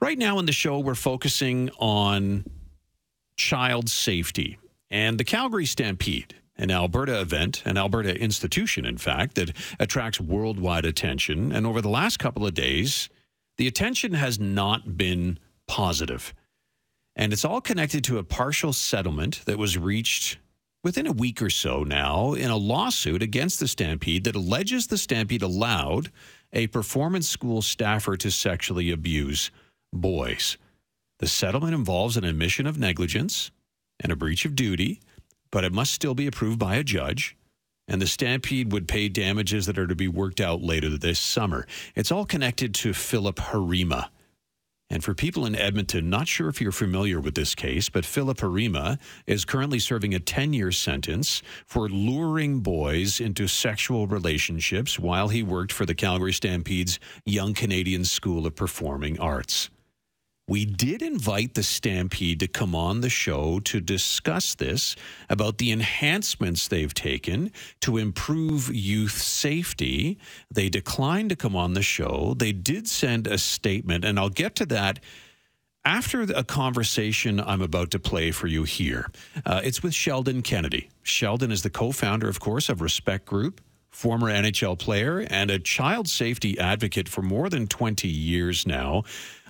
Right now in the show, we're focusing on child safety and the Calgary Stampede, an Alberta event, an Alberta institution, in fact, that attracts worldwide attention. And over the last couple of days, the attention has not been positive. And it's all connected to a partial settlement that was reached within a week or so now in a lawsuit against the Stampede that alleges the Stampede allowed a performance school staffer to sexually abuse boys. The settlement involves an admission of negligence and a breach of duty, but it must still be approved by a judge. And the Stampede would pay damages that are to be worked out later this summer. It's all connected to Philip Heerema. And for people in Edmonton, not sure if you're familiar with this case, but Philip Heerema is currently serving a 10 year sentence for luring boys into sexual relationships while he worked for the Calgary Stampede's Young Canadian School of Performing Arts. We did invite the Stampede to come on the show to discuss this about the enhancements they've taken to improve youth safety. They declined to come on the show. They did send a statement, and I'll get to that after a conversation I'm about to play for you here. Uh, it's with Sheldon Kennedy. Sheldon is the co founder, of course, of Respect Group former NHL player and a child safety advocate for more than 20 years now.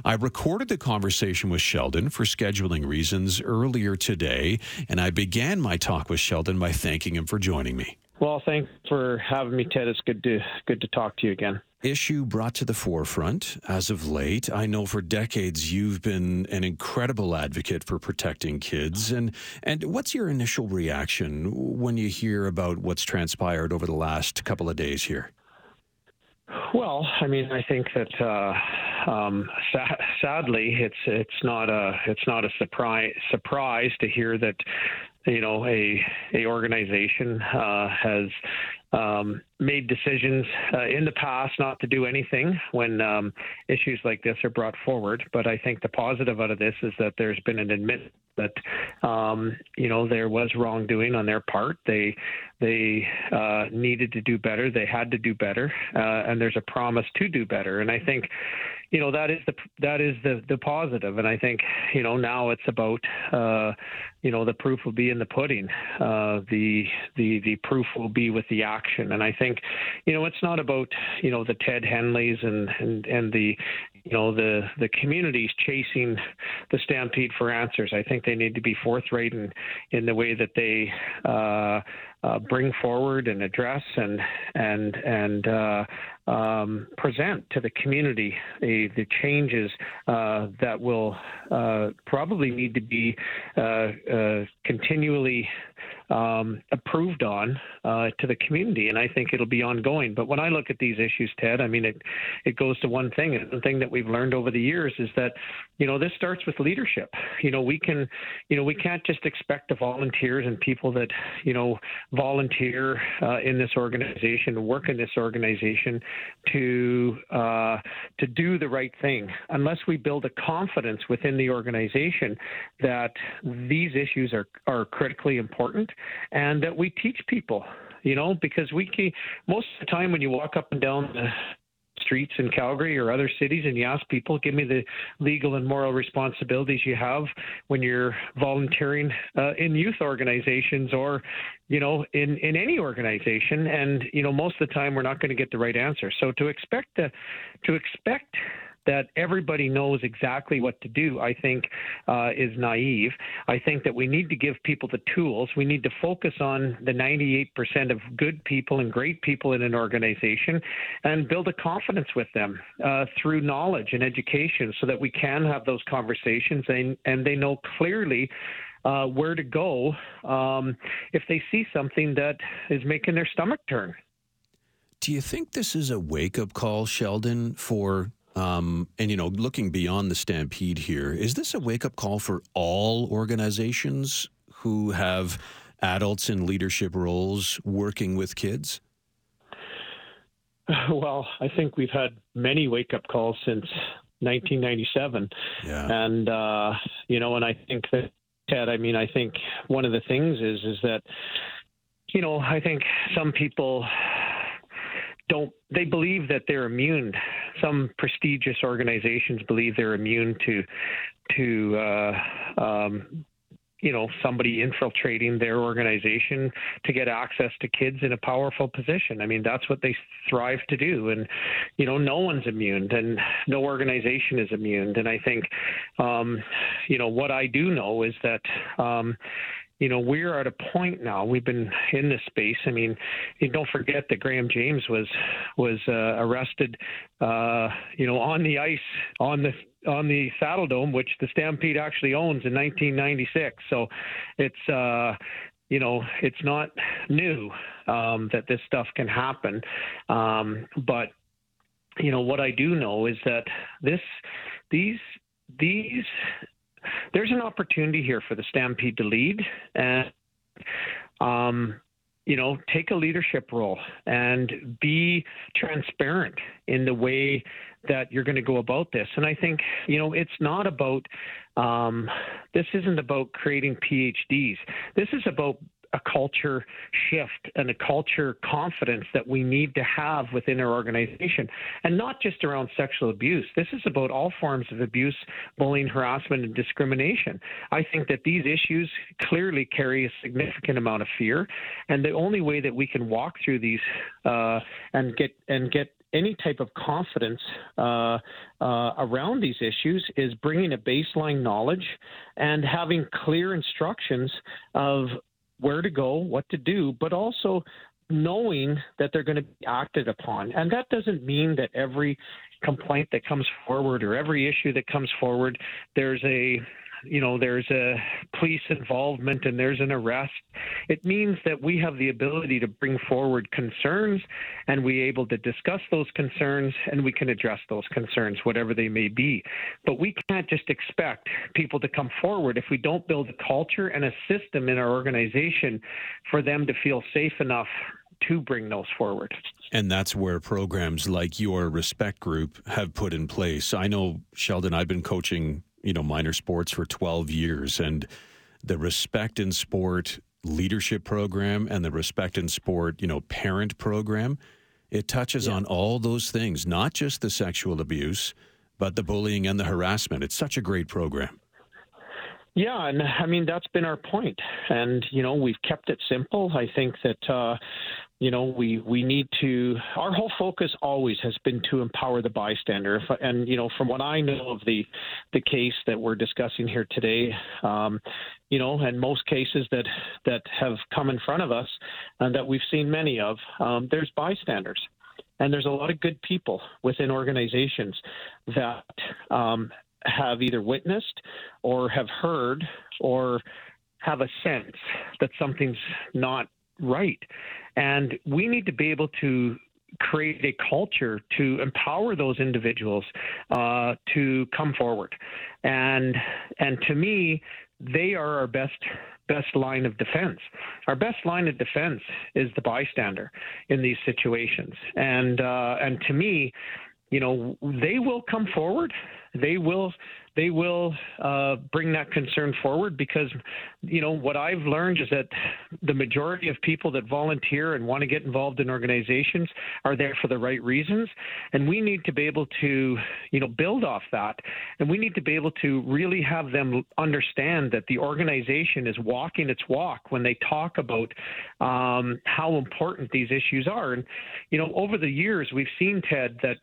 I recorded the conversation with Sheldon for scheduling reasons earlier today, and I began my talk with Sheldon by thanking him for joining me. Well, thanks for having me, Ted. It's good to good to talk to you again. Issue brought to the forefront as of late. I know for decades you've been an incredible advocate for protecting kids. And and what's your initial reaction when you hear about what's transpired over the last couple of days here? Well, I mean, I think that uh, um, sa- sadly, it's it's not a it's not a surprise surprise to hear that you know a a organization uh, has um, made decisions uh, in the past not to do anything when um, issues like this are brought forward. But I think the positive out of this is that there's been an admit that um, you know there was wrongdoing on their part. They they uh, needed to do better. They had to do better, uh, and there's a promise to do better. And I think you know that is the that is the the positive. And i think you know now it's about uh you know the proof will be in the pudding. Uh the the the proof will be with the action. And i think you know it's not about you know the ted henleys and and and the you know the the communities chasing the stampede for answers. I think they need to be forthright in in the way that they uh uh, bring forward and address and and and uh, um, present to the community the, the changes uh, that will uh, probably need to be uh, uh, continually um, approved on uh, to the community, and I think it'll be ongoing. But when I look at these issues, Ted, I mean it it goes to one thing, and the thing that we've learned over the years is that you know this starts with leadership. You know we can you know we can't just expect the volunteers and people that you know volunteer uh, in this organization, work in this organization, to uh, to do the right thing. Unless we build a confidence within the organization that these issues are are critically important and that we teach people, you know, because we can, most of the time when you walk up and down the streets in Calgary or other cities and you ask people, give me the legal and moral responsibilities you have when you're volunteering uh, in youth organizations or, you know, in, in any organization. And, you know, most of the time we're not going to get the right answer. So to expect to, to expect that everybody knows exactly what to do, I think, uh, is naive. I think that we need to give people the tools. We need to focus on the 98% of good people and great people in an organization and build a confidence with them uh, through knowledge and education so that we can have those conversations and, and they know clearly. Uh, where to go um, if they see something that is making their stomach turn. Do you think this is a wake up call, Sheldon, for um, and you know, looking beyond the stampede here, is this a wake up call for all organizations who have adults in leadership roles working with kids? Well, I think we've had many wake up calls since 1997, yeah. and uh, you know, and I think that Ted, I mean, I think one of the things is is that you know, I think some people don't they believe that they're immune some prestigious organizations believe they're immune to to uh, um, you know somebody infiltrating their organization to get access to kids in a powerful position. I mean that's what they thrive to do, and you know no one's immune, and no organization is immune. And I think um, you know what I do know is that. Um, you know, we're at a point now. We've been in this space. I mean, don't forget that Graham James was was uh, arrested, uh, you know, on the ice on the on the Saddledome, which the Stampede actually owns in 1996. So it's uh, you know it's not new um, that this stuff can happen, um, but you know what I do know is that this these these there's an opportunity here for the Stampede to lead and um, you know, take a leadership role and be transparent in the way that you're going to go about this. And I think, you know, it's not about, um, this isn't about creating PhDs. This is about a culture shift and a culture confidence that we need to have within our organization. And not just around sexual abuse. This is about all forms of abuse, bullying, harassment, and discrimination. I think that these issues clearly carry a significant amount of fear. And the only way that we can walk through these uh, and get and get any type of confidence uh, uh, around these issues is bringing a baseline knowledge and having clear instructions of where to go, what to do, but also knowing that they're going to be acted upon. And that doesn't mean that every complaint that comes forward or every issue that comes forward, there's a you know, there's a police involvement and there's an arrest. It means that we have the ability to bring forward concerns and we able to discuss those concerns and we can address those concerns, whatever they may be. But we can't just expect people to come forward if we don't build a culture and a system in our organization for them to feel safe enough to bring those forward. And that's where programs like your Respect Group have put in place. I know, Sheldon, I've been coaching you know minor sports for 12 years and the respect in sport leadership program and the respect in sport you know parent program it touches yeah. on all those things not just the sexual abuse but the bullying and the harassment it's such a great program yeah, and I mean that's been our point, and you know we've kept it simple. I think that uh, you know we we need to our whole focus always has been to empower the bystander. And you know from what i know of the the case that we're discussing here today um, you know and most cases that that have come in front of us and that we've seen many of um, there's bystanders. And there's a lot of good people within organizations that um, have either witnessed or have heard or have a sense that something's not right. And we need to be able to create a culture to empower those individuals uh, to come forward. And and to me, they are our best best line of defense. Our best line of defense is the bystander in these situations. And uh, and to me, you know, they will come forward. They will they will uh, bring that concern forward because, you know, what I've learned is that the majority of people that volunteer and want to get involved in organizations are there for the right reasons, and we need to be able to, you know, build off that, and we need to be able to really have them understand that the organization is walking its walk when they talk about um, how important these issues are, and you know, over the years we've seen Ted that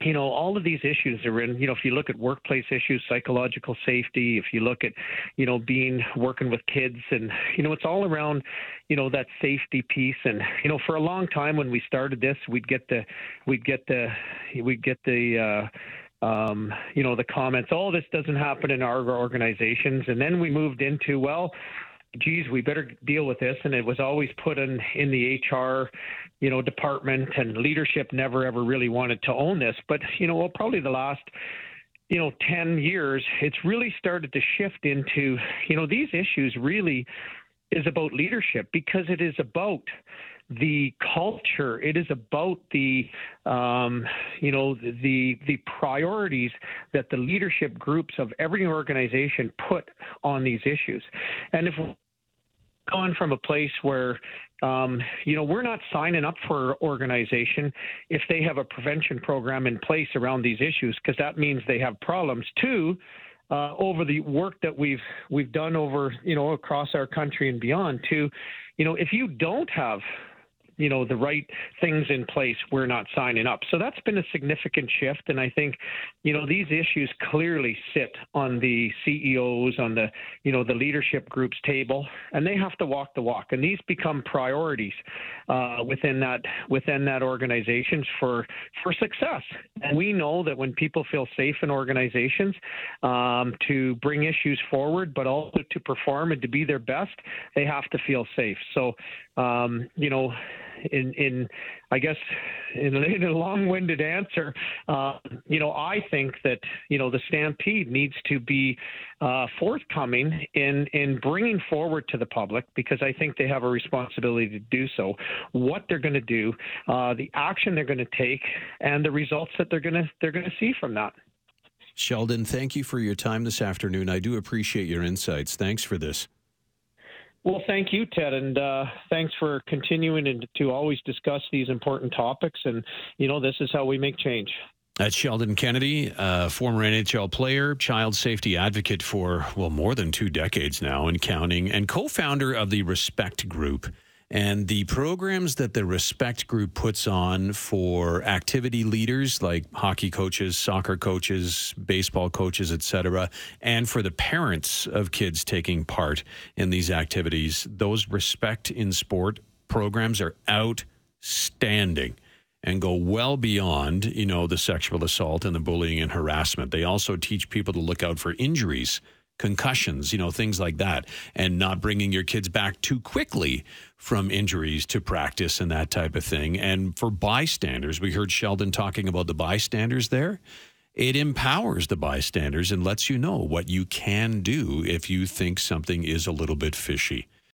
you know, all of these issues are in, you know, if you look at workplace issues, psychological safety, if you look at, you know, being working with kids and, you know, it's all around, you know, that safety piece. And, you know, for a long time when we started this, we'd get the, we'd get the, we'd get the, uh, um, you know, the comments, oh, this doesn't happen in our organizations. And then we moved into, well, geez, we better deal with this. And it was always put in, in the HR, you know, department and leadership never ever really wanted to own this. But, you know, well, probably the last, you know, 10 years, it's really started to shift into, you know, these issues really is about leadership because it is about the culture. It is about the, um, you know, the the priorities that the leadership groups of every organization put on these issues. And if gone from a place where um, you know, we're not signing up for an organization if they have a prevention program in place around these issues, because that means they have problems. too uh, over the work that we've we've done over you know across our country and beyond, too, you know, if you don't have you know the right things in place, we're not signing up. So that's been a significant shift, and I think you know these issues clearly sit on the CEOs, on the you know the leadership groups table, and they have to walk the walk, and these become priorities uh, within that within that organizations for for success. And we know that when people feel safe in organizations um, to bring issues forward, but also to perform and to be their best, they have to feel safe. So um, you know in in I guess in, in a long-winded answer, uh, you know, I think that you know the Stampede needs to be uh, forthcoming in in bringing forward to the public because I think they have a responsibility to do so. What they're going to do, uh, the action they're going to take, and the results that they're going to they're going to see from that. Sheldon, thank you for your time this afternoon. I do appreciate your insights. Thanks for this. Well, thank you, Ted, and uh, thanks for continuing to always discuss these important topics. And you know, this is how we make change. That's Sheldon Kennedy, uh, former NHL player, child safety advocate for well more than two decades now and counting, and co-founder of the Respect Group and the programs that the Respect Group puts on for activity leaders like hockey coaches, soccer coaches, baseball coaches, etc., and for the parents of kids taking part in these activities, those Respect in Sport programs are outstanding and go well beyond, you know, the sexual assault and the bullying and harassment. They also teach people to look out for injuries concussions, you know, things like that, and not bringing your kids back too quickly from injuries to practice and that type of thing. And for bystanders, we heard Sheldon talking about the bystanders there. It empowers the bystanders and lets you know what you can do if you think something is a little bit fishy.